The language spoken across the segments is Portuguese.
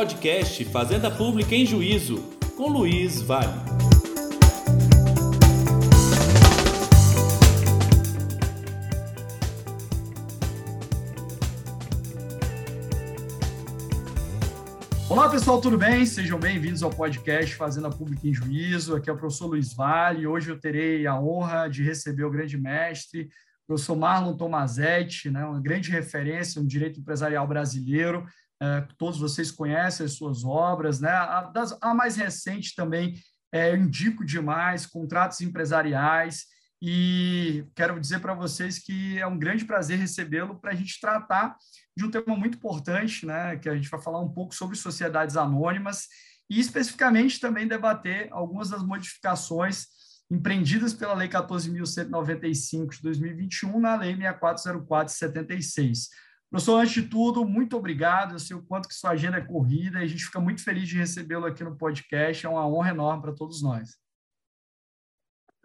podcast Fazenda Pública em Juízo, com Luiz Vale. Olá pessoal, tudo bem? Sejam bem-vindos ao podcast Fazenda Pública em Juízo. Aqui é o professor Luiz Vale. Hoje eu terei a honra de receber o grande mestre, o professor Marlon Tomazetti, né, uma grande referência no direito empresarial brasileiro. É, todos vocês conhecem as suas obras, né? A, das, a mais recente também é, indico demais, contratos empresariais, e quero dizer para vocês que é um grande prazer recebê-lo para a gente tratar de um tema muito importante, né, que a gente vai falar um pouco sobre sociedades anônimas e especificamente também debater algumas das modificações empreendidas pela Lei 14.195 de 2021 na Lei 6404 de 76. Professor, antes de tudo, muito obrigado. Eu sei o quanto que sua agenda é corrida e a gente fica muito feliz de recebê-lo aqui no podcast. É uma honra enorme para todos nós.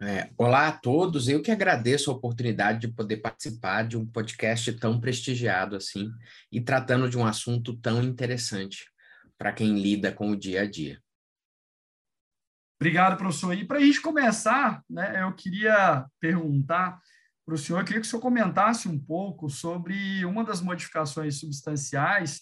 É, olá a todos, eu que agradeço a oportunidade de poder participar de um podcast tão prestigiado assim e tratando de um assunto tão interessante para quem lida com o dia a dia. Obrigado, professor. E para a gente começar, né, eu queria perguntar para o senhor, eu queria que o senhor comentasse um pouco sobre uma das modificações substanciais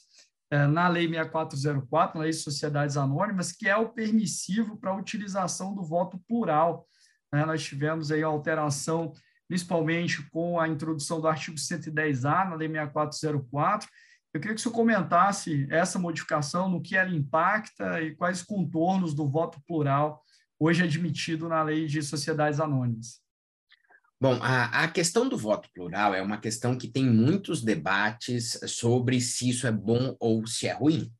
é, na Lei 6404, na Lei de Sociedades Anônimas, que é o permissivo para a utilização do voto plural né? Nós tivemos aí a alteração, principalmente com a introdução do artigo 110A na Lei 6404. Eu queria que o senhor comentasse essa modificação, no que ela impacta e quais contornos do voto plural hoje admitido na Lei de Sociedades Anônimas. Bom, a, a, questão do voto plural é uma questão que tem muitos debates sobre se isso é bom ou se é ruim.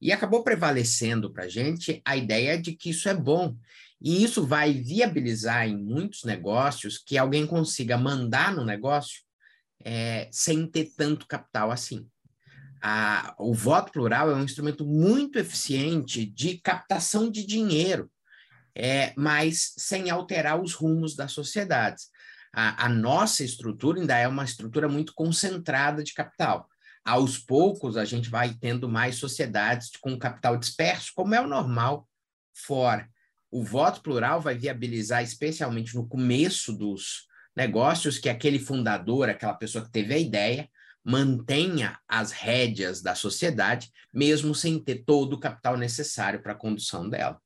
E acabou prevalecendo para a gente a ideia de que isso é bom e isso vai viabilizar em muitos negócios que alguém consiga mandar no negócio é, sem ter tanto capital assim. A, o voto plural é um instrumento muito eficiente de captação de dinheiro, é, mas sem alterar os rumos das sociedades. A, a nossa estrutura ainda é uma estrutura muito concentrada de capital. Aos poucos, a gente vai tendo mais sociedades com capital disperso, como é o normal fora o voto plural vai viabilizar, especialmente no começo dos negócios, que aquele fundador, aquela pessoa que teve a ideia, mantenha as rédeas da sociedade, mesmo sem ter todo o capital necessário para a condução dela.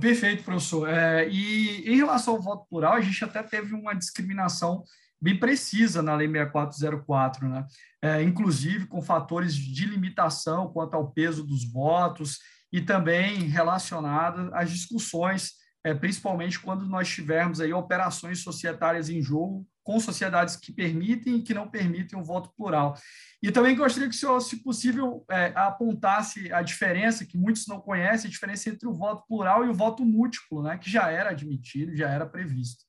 Perfeito, professor. É, e em relação ao voto plural, a gente até teve uma discriminação bem precisa na Lei 6404, né? É, inclusive com fatores de limitação quanto ao peso dos votos e também relacionada às discussões, é, principalmente quando nós tivermos aí operações societárias em jogo com sociedades que permitem e que não permitem o voto plural. E também gostaria que o senhor, se possível, é, apontasse a diferença, que muitos não conhecem, a diferença entre o voto plural e o voto múltiplo, né, que já era admitido, já era previsto.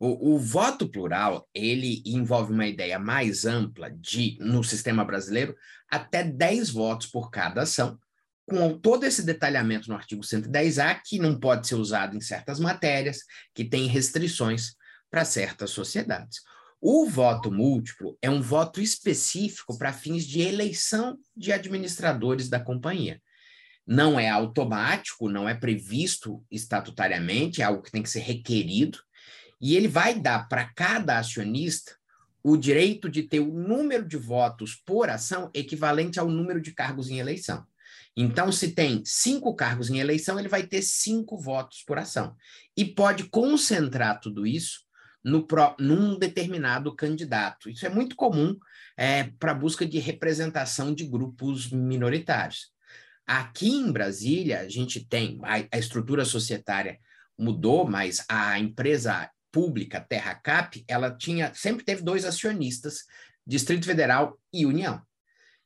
O, o, voto plural, ele envolve uma ideia mais ampla de, no sistema brasileiro, até 10 votos por cada ação, com todo esse detalhamento no artigo 110A, que não pode ser usado em certas matérias, que tem restrições para certas sociedades. O voto múltiplo é um voto específico para fins de eleição de administradores da companhia. Não é automático, não é previsto estatutariamente, é algo que tem que ser requerido, e ele vai dar para cada acionista o direito de ter o número de votos por ação equivalente ao número de cargos em eleição. Então, se tem cinco cargos em eleição, ele vai ter cinco votos por ação. E pode concentrar tudo isso no pro, num determinado candidato. Isso é muito comum é, para busca de representação de grupos minoritários. Aqui em Brasília, a gente tem, a, a estrutura societária mudou, mas a empresa pública Terra Cap, ela tinha, sempre teve dois acionistas, Distrito Federal e União.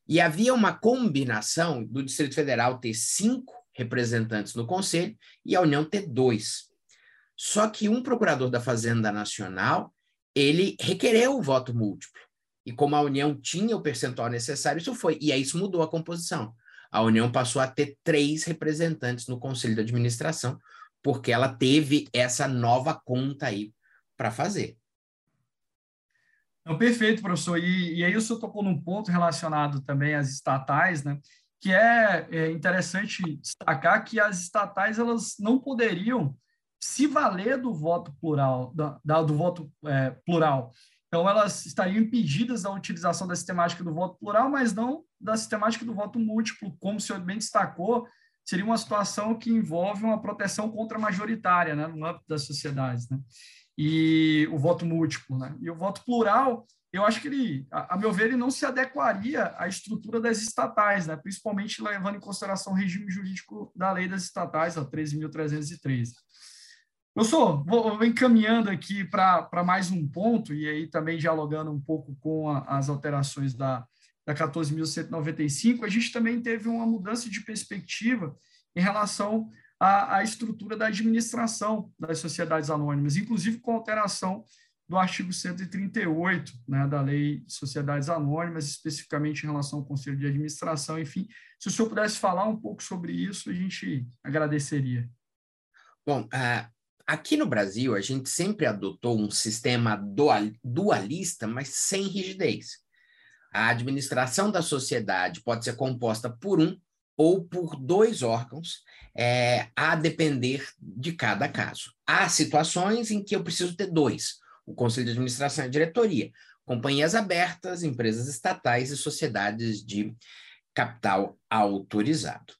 E havia uma combinação do Distrito Federal ter cinco representantes no Conselho e a União ter dois. Só que um procurador da Fazenda Nacional, ele requereu o voto múltiplo. E como a União tinha o percentual necessário, isso foi. E aí isso mudou a composição. A União passou a ter três representantes no Conselho de Administração, porque ela teve essa nova conta aí para fazer. Perfeito, professor. E, e aí o senhor tocou num ponto relacionado também às estatais, né? Que é, é interessante destacar que as estatais elas não poderiam se valer do voto plural, da, do voto é, plural. Então, elas estariam impedidas da utilização da sistemática do voto plural, mas não da sistemática do voto múltiplo, como o senhor bem destacou, seria uma situação que envolve uma proteção contra majoritária, né, no âmbito das sociedades, né? E o voto múltiplo, né? E o voto plural, eu acho que ele, a, a meu ver, ele não se adequaria à estrutura das estatais, né? Principalmente levando em consideração o regime jurídico da lei das estatais, a 13.313. Professor, vou, vou encaminhando aqui para mais um ponto, e aí também dialogando um pouco com a, as alterações da, da 14.195, a gente também teve uma mudança de perspectiva em relação à, à, estrutura da administração das sociedades anônimas, inclusive com alteração do artigo 138 né, da Lei de Sociedades Anônimas, especificamente em relação ao Conselho de Administração. Enfim, se o senhor pudesse falar um pouco sobre isso, a gente agradeceria. Bom, uh, aqui no Brasil, a gente sempre adotou um sistema dualista, mas sem rigidez. A administração da sociedade pode ser composta por um ou por dois órgãos, é, a depender de cada caso. Há situações em que eu preciso ter dois: o Conselho de Administração e a diretoria, companhias abertas, empresas estatais e sociedades de capital autorizado.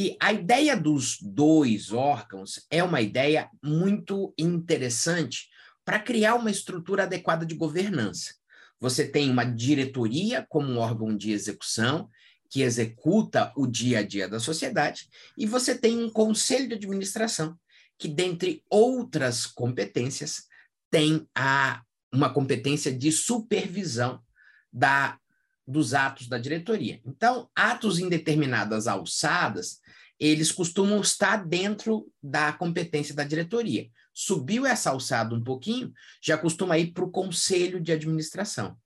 E a ideia dos dois órgãos é uma ideia muito interessante para criar uma estrutura adequada de governança. Você tem uma diretoria como um órgão de execução que executa o dia a dia da sociedade, e você tem um conselho de administração que, dentre outras competências, tem a, uma competência de supervisão da, dos atos da diretoria. Então, atos em determinadas alçadas, eles costumam estar dentro da competência da diretoria subiu essa alçada um pouquinho, já costuma ir para o conselho de administração.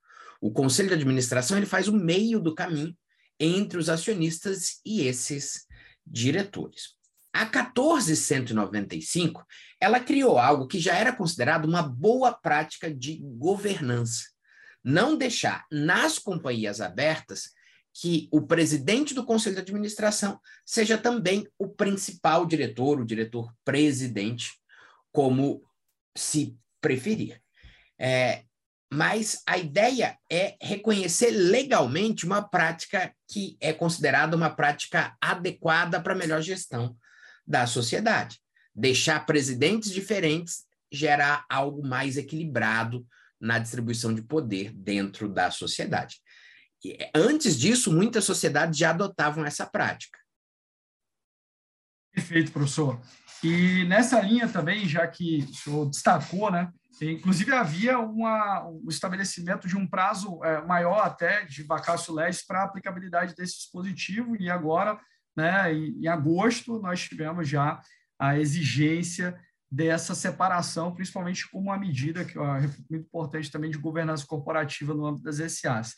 O conselho de administração ele faz o meio do caminho entre os acionistas e esses diretores. A 14195, ela criou algo que já era considerado uma boa prática de governança. Não deixar nas companhias abertas que o presidente do conselho de administração seja também o principal diretor, o diretor presidente como se preferir. É, mas a ideia é reconhecer legalmente uma prática que é considerada uma prática adequada para a melhor gestão da sociedade. Deixar presidentes diferentes gerar algo mais equilibrado na distribuição de poder dentro da sociedade. E, antes disso, muitas sociedades já adotavam essa prática. Perfeito, professor. E nessa linha também, já que o senhor destacou, né, inclusive havia uma, um estabelecimento de um prazo é, maior até de vacácio legis para a aplicabilidade desse dispositivo, e agora, né, em, em agosto, nós tivemos já a exigência dessa separação, principalmente como uma medida que é muito importante também de governança corporativa no âmbito das SAs.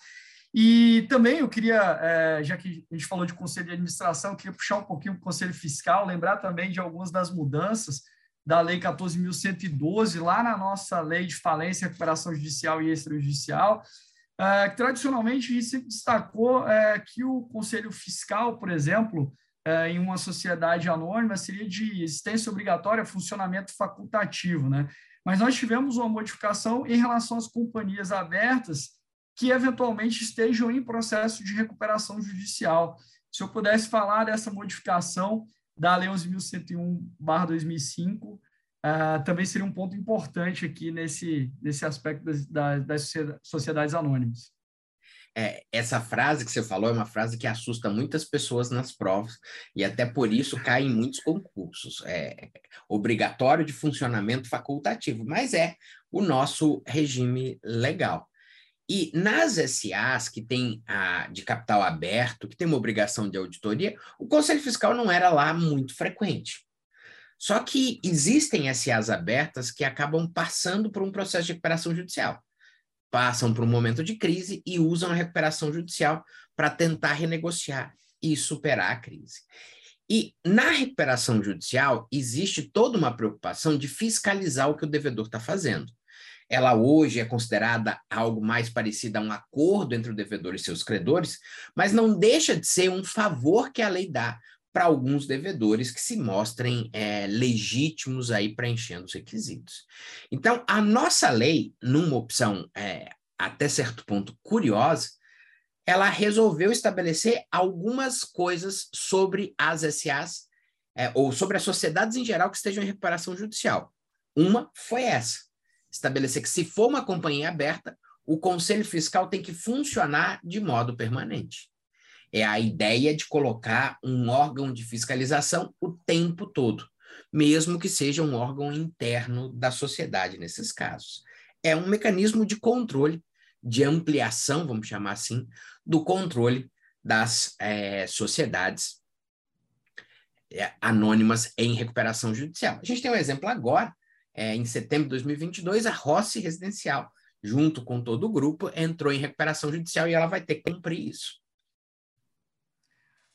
E também eu queria, é, já que a gente falou de conselho de administração, eu queria puxar um pouquinho o conselho fiscal, lembrar também de algumas das mudanças da Lei 14.112, lá na nossa lei de falência, recuperação judicial e extrajudicial, é, que tradicionalmente sempre destacou é, que o conselho fiscal, por exemplo, é, em uma sociedade anônima, seria de existência obrigatória, funcionamento facultativo, né? Mas nós tivemos uma modificação em relação às companhias abertas, que eventualmente estejam em processo de recuperação judicial. Se eu pudesse falar dessa modificação da Lei 11.101/2005, uh, também seria um ponto importante aqui nesse, nesse aspecto das, das sociedades anônimas. É, essa frase que você falou é uma frase que assusta muitas pessoas nas provas e até por isso cai em muitos concursos. É obrigatório de funcionamento facultativo, mas é o nosso regime legal. E nas SAs que tem a, de capital aberto, que tem uma obrigação de auditoria, o Conselho Fiscal não era lá muito frequente. Só que existem SAs abertas que acabam passando por um processo de recuperação judicial. Passam por um momento de crise e usam a recuperação judicial para tentar renegociar e superar a crise. E na recuperação judicial existe toda uma preocupação de fiscalizar o que o devedor está fazendo. ela hoje é considerada algo mais parecido a um acordo entre o devedor e seus credores, mas não deixa de ser um favor que a lei dá para alguns devedores que se mostrem é, legítimos aí preenchendo os requisitos. Então, a nossa lei, numa opção é, até certo ponto curiosa, ela resolveu estabelecer algumas coisas sobre as SAs, é, ou sobre as sociedades em geral que estejam em recuperação judicial. Uma foi essa: estabelecer que, se for uma companhia aberta, o conselho fiscal tem que funcionar de modo permanente. É a ideia de colocar um órgão de fiscalização o tempo todo, mesmo que seja um órgão interno da sociedade nesses casos. É um mecanismo de controle, de ampliação, vamos chamar assim, do controle das é, sociedades é, anônimas em recuperação judicial. A gente tem um exemplo agora, é, em setembro de 2022, a Rossi Residencial, junto com todo o grupo, entrou em recuperação judicial e ela vai ter que cumprir isso.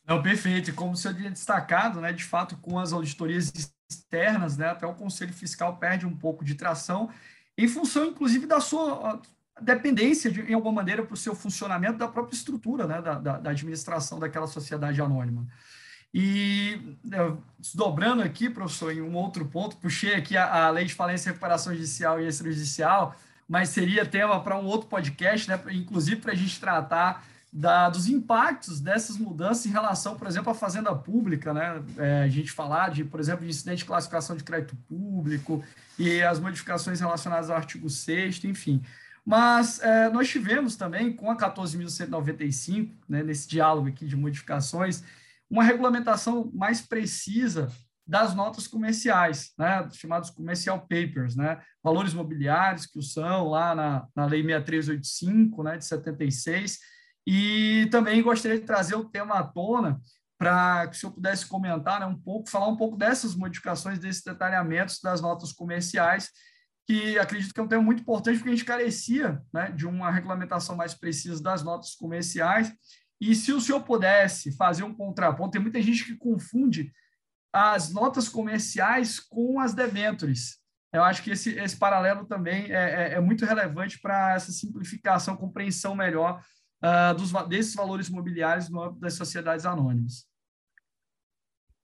Não, perfeito. E como você tinha destacado, né, de fato, com as auditorias externas, né, até o Conselho Fiscal perde um pouco de tração, em função, inclusive, da sua dependência, de, em alguma maneira, para o seu funcionamento da própria estrutura né, da, da, da administração daquela sociedade anônima. E desdobrando aqui, professor, em um outro ponto, puxei aqui a, a lei de falência, recuperação judicial e extrajudicial, mas seria tema para um outro podcast, né, inclusive para a gente tratar da, dos impactos dessas mudanças em relação, por exemplo, à fazenda pública, né? É, a gente falar de, por exemplo, de incidente de classificação de crédito público e as modificações relacionadas ao artigo 6 enfim. Mas é, nós tivemos também, com a 14.195, né, nesse diálogo aqui de modificações, uma regulamentação mais precisa das notas comerciais, né, chamados commercial papers, né, valores mobiliários que são lá na, na Lei 6385, né, de 76, e também gostaria de trazer o tema à tona para que o senhor pudesse comentar né, um pouco, falar um pouco dessas modificações, desses detalhamentos das notas comerciais, que acredito que é um tema muito importante, porque a gente carecia né, de uma regulamentação mais precisa das notas comerciais. E se o senhor pudesse fazer um contraponto, tem muita gente que confunde as notas comerciais com as debêntures. Eu acho que esse, esse paralelo também é, é, é muito relevante para essa simplificação, compreensão melhor uh, dos, desses valores imobiliários no das sociedades anônimas.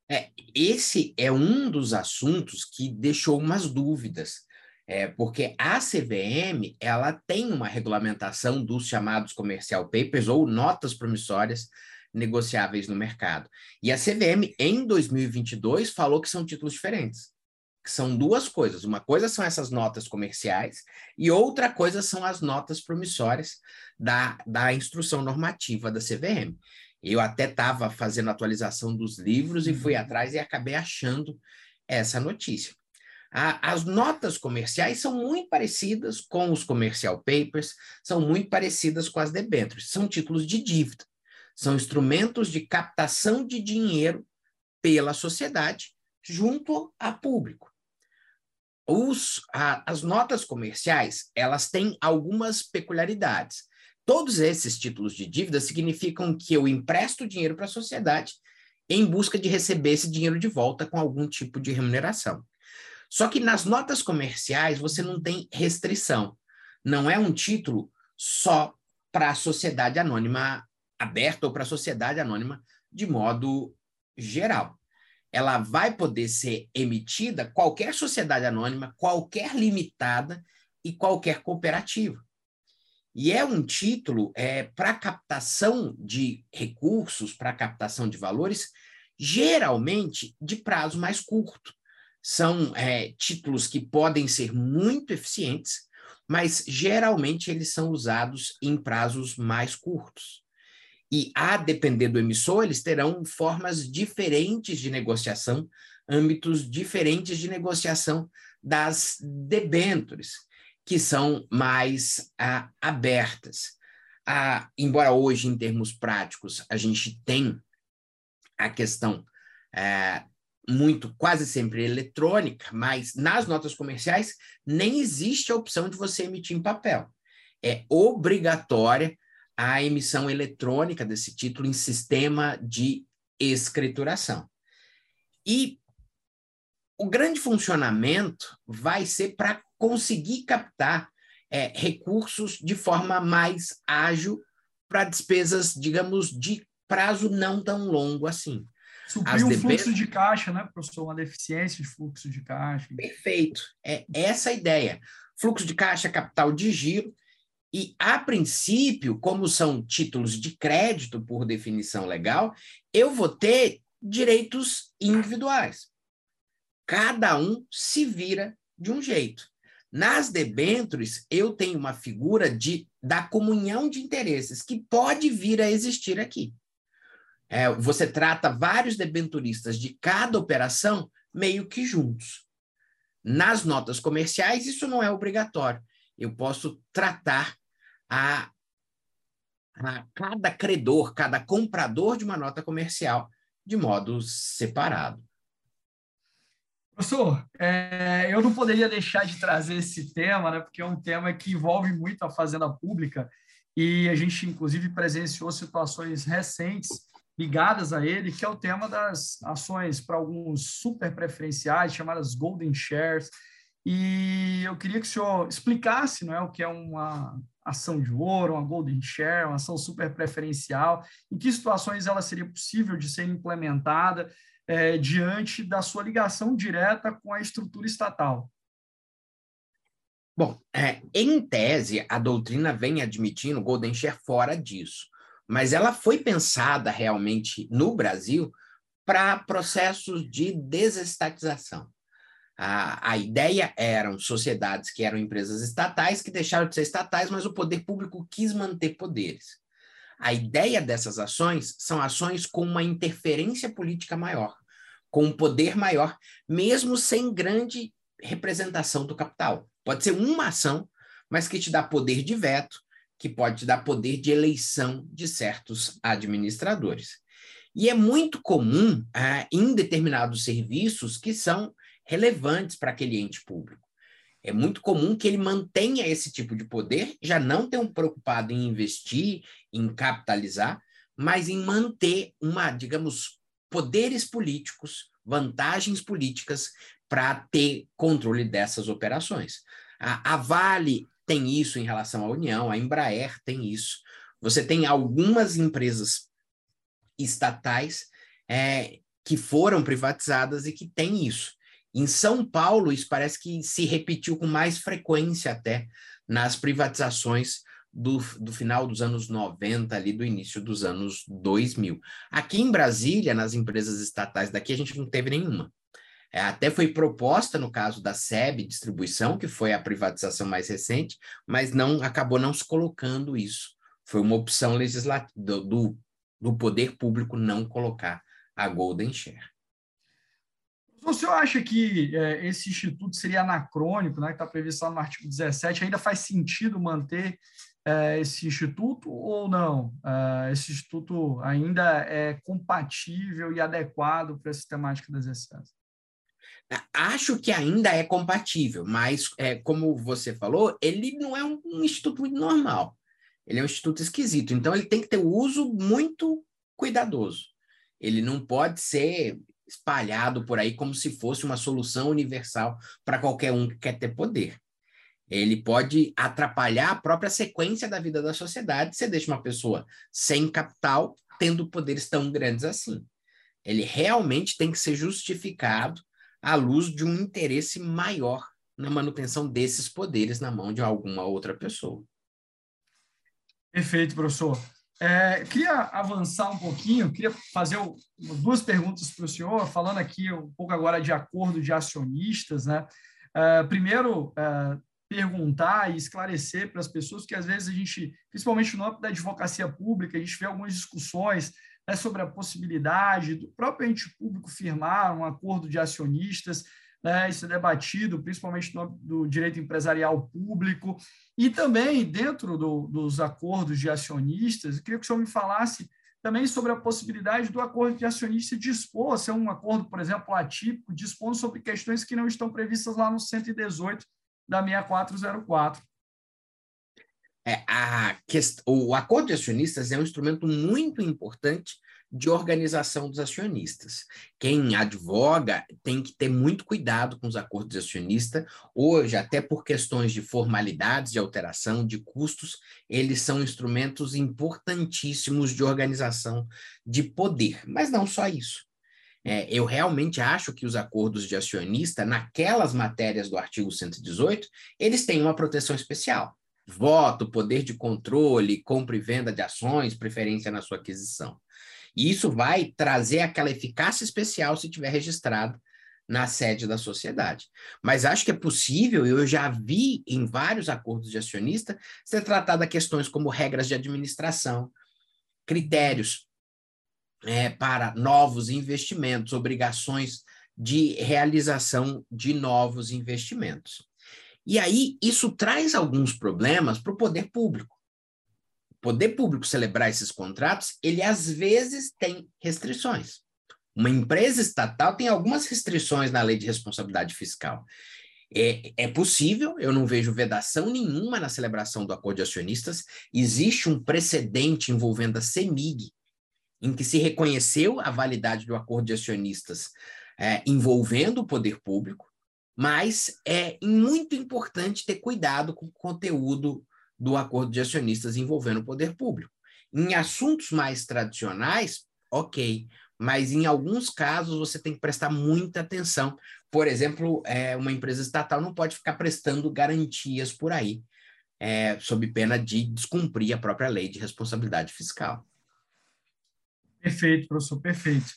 É, esse é um dos assuntos que deixou umas dúvidas é, porque a CVM ela tem uma regulamentação dos chamados commercial papers ou notas promissórias negociáveis no mercado. E a CVM, em 2022, falou que são títulos diferentes. Que são duas coisas. Uma coisa são essas notas comerciais e outra coisa são as notas promissórias da, da instrução normativa da CVM. Eu até estava fazendo atualização dos livros e fui uhum. atrás e acabei achando essa notícia as notas comerciais são muito parecidas com os commercial papers, são muito parecidas com as debêntures, são títulos de dívida, são instrumentos de captação de dinheiro pela sociedade junto a público. Os, a, as notas comerciais, elas têm algumas peculiaridades. Todos esses títulos de dívida significam que eu empresto dinheiro para a sociedade em busca de receber esse dinheiro de volta com algum tipo de remuneração. Só que nas notas comerciais você não tem restrição. Não é um título só para a sociedade anônima aberta ou para a sociedade anônima de modo geral. Ela vai poder ser emitida qualquer sociedade anônima, qualquer limitada e qualquer cooperativa. E é um título é, para captação de recursos, para captação de valores, geralmente de prazo mais curto são é, títulos que podem ser muito eficientes, mas geralmente eles são usados em prazos mais curtos. E a depender do emissor, eles terão formas diferentes de negociação, âmbitos diferentes de negociação das debêntures, que são mais ah, abertas. Ah, embora hoje, em termos práticos, a gente tem a questão ah, muito, quase sempre eletrônica, mas nas notas comerciais nem existe a opção de você emitir em papel. É obrigatória a emissão eletrônica desse título em sistema de escrituração. E o grande funcionamento vai ser para conseguir captar é, recursos de forma mais ágil para despesas, digamos, de prazo não tão longo assim. Suprir um fluxo de caixa, né, professor? Uma deficiência de fluxo de caixa. Perfeito. É essa a ideia. Fluxo de caixa, capital de giro. E, a princípio, como são títulos de crédito, por definição legal, eu vou ter direitos individuais. Cada um se vira de um jeito. Nas debêntures, eu tenho uma figura de, da comunhão de interesses que pode vir a existir aqui. É, você trata vários debenturistas de cada operação meio que juntos. Nas notas comerciais, isso não é obrigatório. Eu posso tratar a, a cada credor, cada comprador de uma nota comercial de modo separado. Professor, é, eu não poderia deixar de trazer esse tema, né, porque é um tema que envolve muito a fazenda pública e a gente, inclusive, presenciou situações recentes ligadas a ele, que é o tema das ações para alguns super preferenciais, chamadas Golden Shares. E eu queria que o senhor explicasse não é, o que é uma ação de ouro, uma Golden Share, uma ação super preferencial, em que situações ela seria possível de ser implementada é, diante da sua ligação direta com a estrutura estatal? Bom, é, em tese, a doutrina vem admitindo Golden Share fora disso, mas ela foi pensada realmente no Brasil para processos de desestatização. A, a ideia eram sociedades que eram empresas estatais que deixaram de ser estatais, mas o poder público quis manter poderes. A ideia dessas ações são ações com uma interferência política maior, com um poder maior, mesmo sem grande representação do capital. Pode ser uma ação, mas que te dá poder de veto, que pode te dar poder de eleição de certos administradores. E é muito comum ah, em determinados serviços que são relevantes para aquele ente público. É muito comum que ele mantenha esse tipo de poder, já não tenham preocupado em investir, em capitalizar, mas em manter uma, digamos, poderes políticos, vantagens políticas para ter controle dessas operações. A, a Vale tem isso em relação à União, a Embraer tem isso. Você tem algumas empresas estatais é, que foram privatizadas e que têm isso. Em São Paulo, isso parece que se repetiu com mais frequência até nas privatizações do, do final dos anos 90, ali do início dos anos 2000. Aqui em Brasília, nas empresas estatais daqui, a gente não teve nenhuma. É, até foi proposta no caso da SEB Distribuição, que foi a privatização mais recente, mas não acabou não se colocando isso. Foi uma opção legislativa do, do poder público não colocar a Golden Share. O senhor acha que é, esse instituto seria anacrônico, né, que está previsto lá no artigo 17, ainda faz sentido manter é, esse instituto ou não? É, esse instituto ainda é compatível e adequado para a sistemática das excessos? Acho que ainda é compatível, mas, é, como você falou, ele não é um, um instituto muito normal. Ele é um instituto esquisito. Então, ele tem que ter o uso muito cuidadoso. Ele não pode ser espalhado por aí como se fosse uma solução universal para qualquer um que quer ter poder. Ele pode atrapalhar a própria sequência da vida da sociedade. Você deixa uma pessoa sem capital tendo poderes tão grandes assim. Ele realmente tem que ser justificado à luz de um interesse maior na manutenção desses poderes na mão de alguma outra pessoa. Perfeito, professor. É, queria avançar um pouquinho, queria fazer duas perguntas para o senhor, falando aqui um pouco agora de acordo de acionistas. Né? É, primeiro, é, perguntar e esclarecer para as pessoas que às vezes a gente, principalmente no âmbito da advocacia pública, a gente vê algumas discussões né, sobre a possibilidade do próprio ente público firmar um acordo de acionistas né, isso é debatido, principalmente no do direito empresarial público, e também dentro do, dos acordos de acionistas, eu queria que o senhor me falasse também sobre a possibilidade do acordo de acionista dispor, ser um acordo, por exemplo, atípico, dispondo sobre questões que não estão previstas lá no 118 da 6404. É, a quest... O acordo de acionistas é um instrumento muito importante de organização dos acionistas. Quem advoga tem que ter muito cuidado com os acordos de acionista. Hoje, até por questões de formalidades, de alteração, de custos, eles são instrumentos importantíssimos de organização de poder. Mas não só isso. É, eu realmente acho que os acordos de acionista, naquelas matérias do artigo 118, eles têm uma proteção especial. Voto, poder de controle, compra e venda de ações, preferência na sua aquisição. E isso vai trazer aquela eficácia especial se tiver registrado na sede da sociedade. Mas acho que é possível, eu já vi em vários acordos de acionista, ser tratada questões como regras de administração, critérios é, para novos investimentos, obrigações de realização de novos investimentos. E aí, isso traz alguns problemas para o poder público poder público celebrar esses contratos, ele às vezes tem restrições. Uma empresa estatal tem algumas restrições na lei de responsabilidade fiscal. É, é, possível, eu não vejo vedação nenhuma na celebração do acordo de acionistas. Existe um precedente envolvendo a CEMIG, em que se reconheceu a validade do acordo de acionistas é, envolvendo o poder público, mas é muito importante ter cuidado com o conteúdo do acordo de acionistas envolvendo o poder público. Em assuntos mais tradicionais, ok, mas em alguns casos você tem que prestar muita atenção. Por exemplo, é, uma empresa estatal não pode ficar prestando garantias por aí, é, sob pena de descumprir a própria lei de responsabilidade fiscal. Perfeito, professor, perfeito.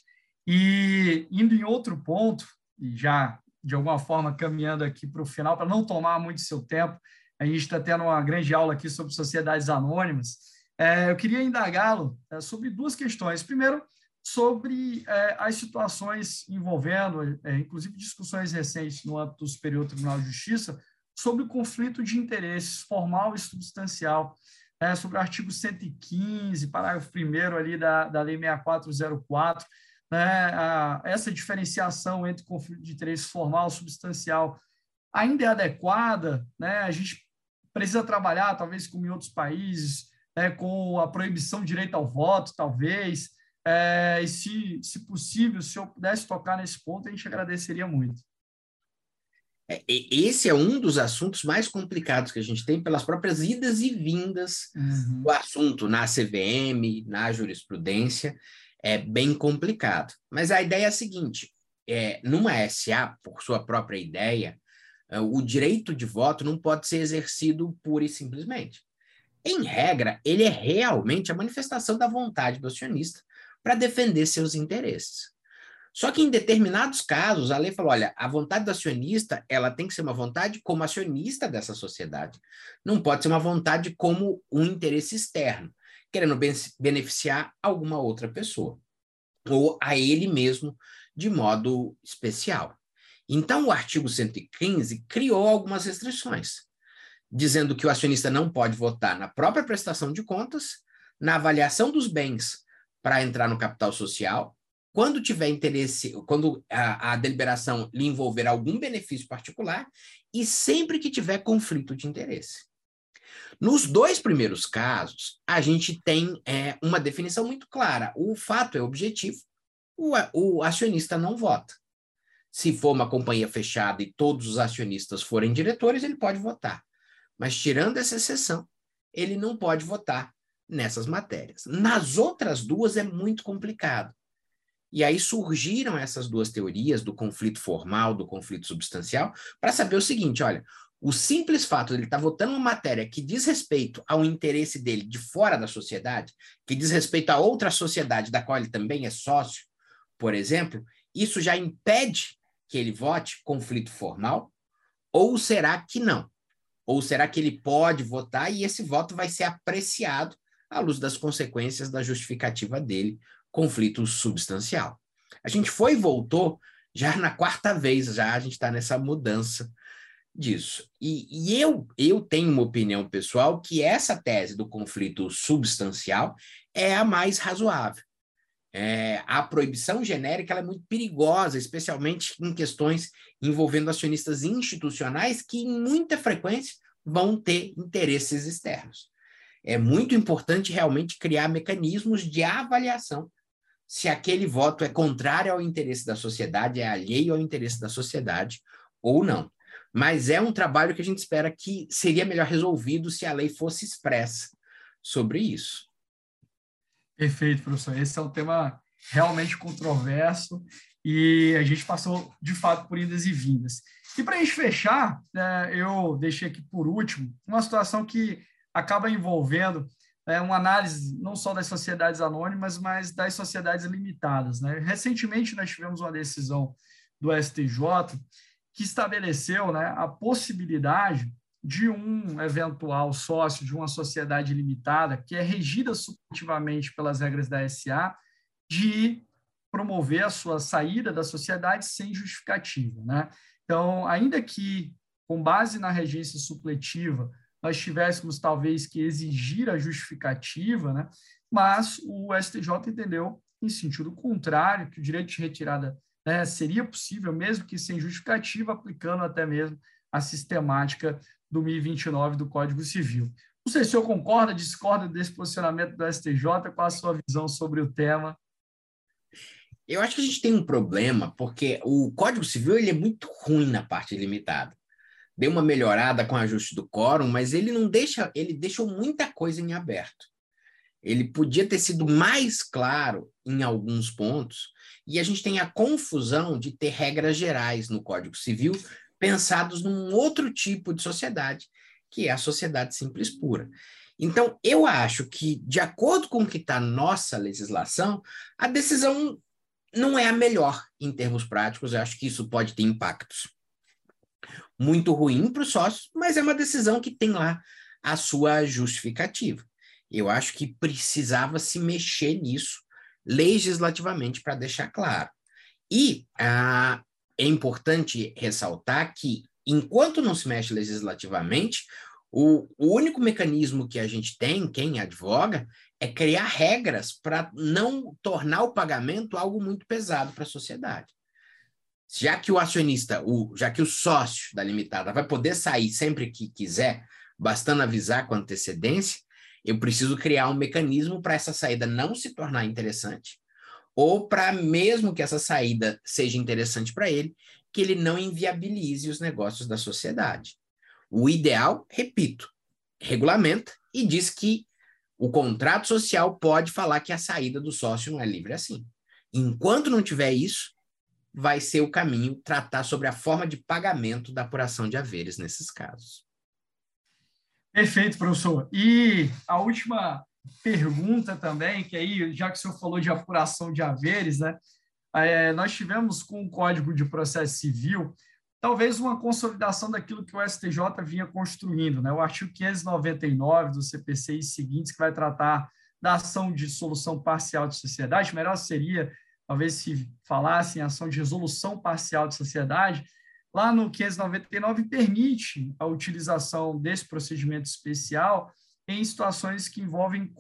E indo em outro ponto, já de alguma forma caminhando aqui para o final, para não tomar muito seu tempo, a gente está tendo uma grande aula aqui sobre sociedades anônimas. É, eu queria indagá-lo é, sobre duas questões. Primeiro, sobre é, as situações envolvendo, é, inclusive discussões recentes no âmbito do Superior Tribunal de Justiça, sobre o conflito de interesses formal e substancial, é, sobre o artigo 115, parágrafo 1 ali da, da Lei 6404, né, a, essa diferenciação entre conflito de interesses formal e substancial ainda é adequada, né? A gente precisa trabalhar, talvez, como em outros países, né, com a proibição do direito ao voto, talvez. É, e se, se possível, se eu pudesse tocar nesse ponto, a gente agradeceria muito. É, esse é um dos assuntos mais complicados que a gente tem pelas próprias idas e vindas uhum. do assunto na CVM, na jurisprudência, é bem complicado. Mas a ideia é a seguinte: é, numa SA, por sua própria ideia, o direito de voto não pode ser exercido pura e simplesmente. Em regra, ele é realmente a manifestação da vontade do acionista para defender seus interesses. Só que em determinados casos, a lei falou, olha, a vontade do acionista, ela tem que ser uma vontade como acionista dessa sociedade. Não pode ser uma vontade como um interesse externo, querendo beneficiar alguma outra pessoa ou a ele mesmo de modo especial. Então, o artigo 115 criou algumas restrições, dizendo que o acionista não pode votar na própria prestação de contas, na avaliação dos bens para entrar no capital social, quando tiver interesse, quando a, a, deliberação lhe envolver algum benefício particular e sempre que tiver conflito de interesse. Nos dois primeiros casos, a gente tem é, uma definição muito clara. O fato é objetivo, o, o acionista não vota. Se for uma companhia fechada e todos os acionistas forem diretores, ele pode votar. Mas tirando essa exceção, ele não pode votar nessas matérias. Nas outras duas é muito complicado. E aí surgiram essas duas teorias do conflito formal, do conflito substancial, para saber o seguinte: olha, o simples fato de ele estar tá votando uma matéria que diz respeito ao interesse dele de fora da sociedade, que diz respeito a outra sociedade da qual ele também é sócio, por exemplo, isso já impede que ele vote conflito formal? Ou será que não? Ou será que ele pode votar e esse voto vai ser apreciado à luz das consequências da justificativa dele, conflito substancial? A gente foi e voltou já na quarta vez, já a gente está nessa mudança disso. E, e, eu, eu tenho uma opinião pessoal que essa tese do conflito substancial é a mais razoável. É, a proibição genérica é muito perigosa, especialmente em questões envolvendo acionistas institucionais que, em muita frequência, vão ter interesses externos. É muito importante realmente criar mecanismos de avaliação se aquele voto é contrário ao interesse da sociedade, é alheio ao interesse da sociedade ou não. Mas é um trabalho que a gente espera que seria melhor resolvido se a lei fosse expressa sobre isso. Perfeito, professor. Esse é um tema realmente controverso e a gente passou, de fato, por idas e vindas. E para a gente fechar, né, eu deixei aqui por último uma situação que acaba envolvendo é, uma análise não só das sociedades anônimas, mas das sociedades limitadas. Né? Recentemente, nós tivemos uma decisão do STJ que estabeleceu né, a possibilidade de um eventual sócio de uma sociedade limitada, que é regida subjetivamente pelas regras da SA, de promover a sua saída da sociedade sem justificativa. Né? Então, ainda que, com base na regência supletiva, nós tivéssemos talvez que exigir a justificativa, né? mas o STJ entendeu em sentido contrário, que o direito de retirada né, seria possível, mesmo que sem justificativa, aplicando até mesmo a sistemática do 1029 do Código Civil. Não sei se o senhor concorda, discorda desse posicionamento do STJ, qual a sua visão sobre o tema? Eu acho que a gente tem um problema, porque o Código Civil ele é muito ruim na parte limitada. Deu uma melhorada com o ajuste do quórum, mas ele não deixa, ele deixou muita coisa em aberto. Ele podia ter sido mais claro em alguns pontos, e a gente tem a confusão de ter regras gerais no Código Civil pensados num outro tipo de sociedade, que é a sociedade simples pura. Então, eu acho que, de acordo com o que está nossa legislação, a decisão não é a melhor em termos práticos. Eu acho que isso pode ter impactos muito ruim para os sócios, mas é uma decisão que tem lá a sua justificativa. Eu acho que precisava se mexer nisso legislativamente para deixar claro. E ah, é importante ressaltar que, enquanto não se mexe legislativamente, o, o único mecanismo que a gente tem, quem advoga, é criar regras para não tornar o pagamento algo muito pesado para a sociedade. Já que o acionista, o, já que o sócio da limitada vai poder sair sempre que quiser, bastando avisar com antecedência, eu preciso criar um mecanismo para essa saída não se tornar interessante ou para mesmo que essa saída seja interessante para ele, que ele não inviabilize os negócios da sociedade. O ideal, repito, regulamenta e diz que o contrato social pode falar que a saída do sócio não é livre assim. Enquanto não tiver isso, vai ser o caminho tratar sobre a forma de pagamento da apuração de haveres nesses casos. Perfeito, professor. E a última pergunta também, que aí, já que o senhor falou de apuração de haveres, né? É, nós tivemos com o Código de Processo Civil talvez uma consolidação daquilo que o STJ vinha construindo, né? O artigo 599 do CPC e seguintes, que vai tratar da ação de solução parcial de sociedade, melhor seria, talvez, se falasse em ação de resolução parcial de sociedade, lá no 599 permite a utilização desse procedimento especial em situações que envolvem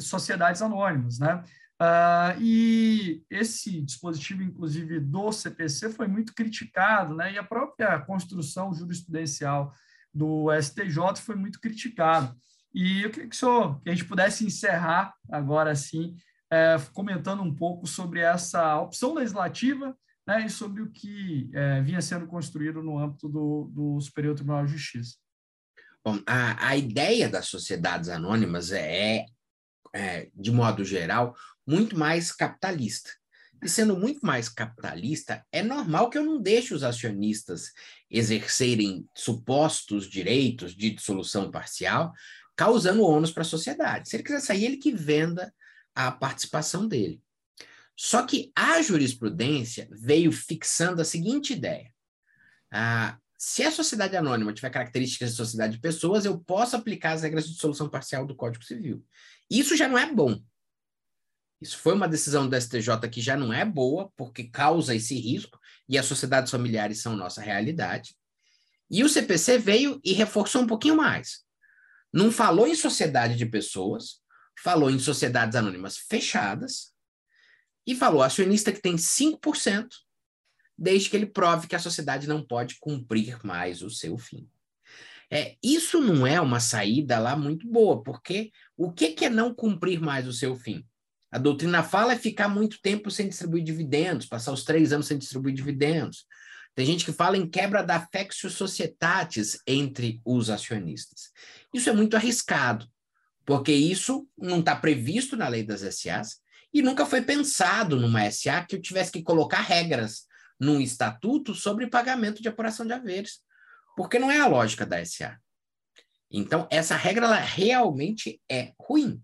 sociedades anônimas, né? Uh, e esse dispositivo, inclusive, do CPC foi muito criticado, né? E a própria construção jurisprudencial do STJ foi muito criticada. E eu queria que, senhor, que a gente pudesse encerrar agora, sim, é, comentando um pouco sobre essa opção legislativa né, e sobre o que é, vinha sendo construído no âmbito do, do Superior Tribunal de Justiça. Bom, a, a ideia das sociedades anônimas é, é, de modo geral, muito mais capitalista. E sendo muito mais capitalista, é normal que eu não deixe os acionistas exercerem supostos direitos de dissolução parcial, causando ônus para a sociedade. Se ele quiser sair, ele que venda a participação dele. Só que a jurisprudência veio fixando a seguinte ideia: ah, se a sociedade anônima tiver características de sociedade de pessoas, eu posso aplicar as regras de dissolução parcial do Código Civil. Isso já não é bom. Isso foi uma decisão do STJ que já não é boa, porque causa esse risco, e as sociedades familiares são nossa realidade. E o CPC veio e reforçou um pouquinho mais. Não falou em sociedade de pessoas, falou em sociedades anônimas fechadas, e falou acionista que tem 5% desde que ele prove que a sociedade não pode cumprir mais o seu fim. É, isso não é uma saída lá muito boa, porque o que, que é não cumprir mais o seu fim? A doutrina fala é ficar muito tempo sem distribuir dividendos, passar os três anos sem distribuir dividendos. Tem gente que fala em quebra da fexio societatis entre os acionistas. Isso é muito arriscado, porque isso não está previsto na lei das SAs e nunca foi pensado numa SA que eu tivesse que colocar regras num estatuto sobre pagamento de apuração de haveres, porque não é a lógica da SA. Então, essa regra ela realmente é ruim.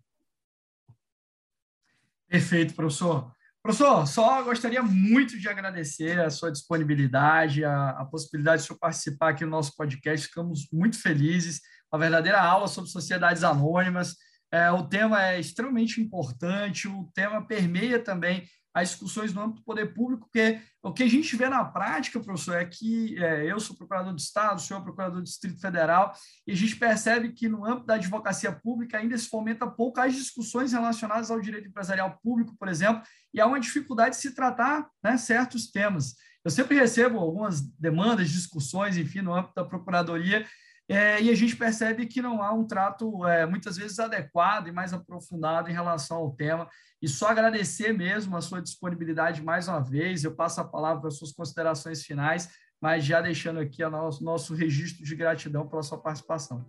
Perfeito, professor. Professor, só gostaria muito de agradecer a sua disponibilidade, a, a possibilidade de o participar aqui no nosso podcast. Ficamos muito felizes. Uma verdadeira aula sobre sociedades anônimas. É, o tema é extremamente importante, o tema permeia também as discussões no âmbito do poder público, porque o que a gente vê na prática, professor, é que é, eu sou procurador de Estado, o senhor é procurador do Distrito Federal, e a gente percebe que no âmbito da advocacia pública ainda se fomenta pouco as discussões relacionadas ao direito empresarial público, por exemplo, e há uma dificuldade de se tratar né, certos temas. Eu sempre recebo algumas demandas, discussões, enfim, no âmbito da Procuradoria, é, e a gente percebe que não há um trato, é, muitas vezes, adequado e mais aprofundado em relação ao tema. E só agradecer mesmo a sua disponibilidade mais uma vez. Eu passo a palavra para as suas considerações finais, mas já deixando aqui o nosso, nosso registro de gratidão pela sua participação.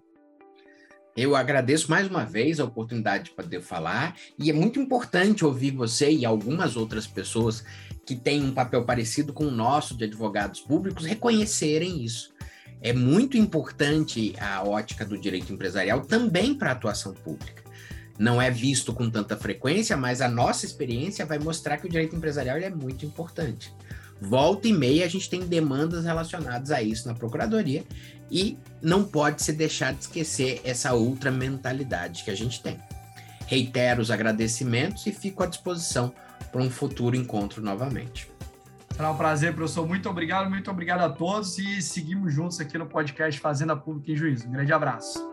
Eu agradeço mais uma vez a oportunidade de poder falar, e é muito importante ouvir você e algumas outras pessoas que têm um papel parecido com o nosso de advogados públicos reconhecerem isso é muito importante a ótica do direito empresarial também para a atuação pública. Não é visto com tanta frequência, mas a nossa experiência vai mostrar que o direito empresarial é muito importante. Volta e meia a gente tem demandas relacionadas a isso na procuradoria e não pode se deixar de esquecer essa outra mentalidade que a gente tem. Reitero os agradecimentos e fico à disposição para um futuro encontro novamente. Será um prazer, professor. Muito obrigado, muito obrigado a todos e seguimos juntos aqui no podcast Fazenda Pública em Juízo. Um grande abraço.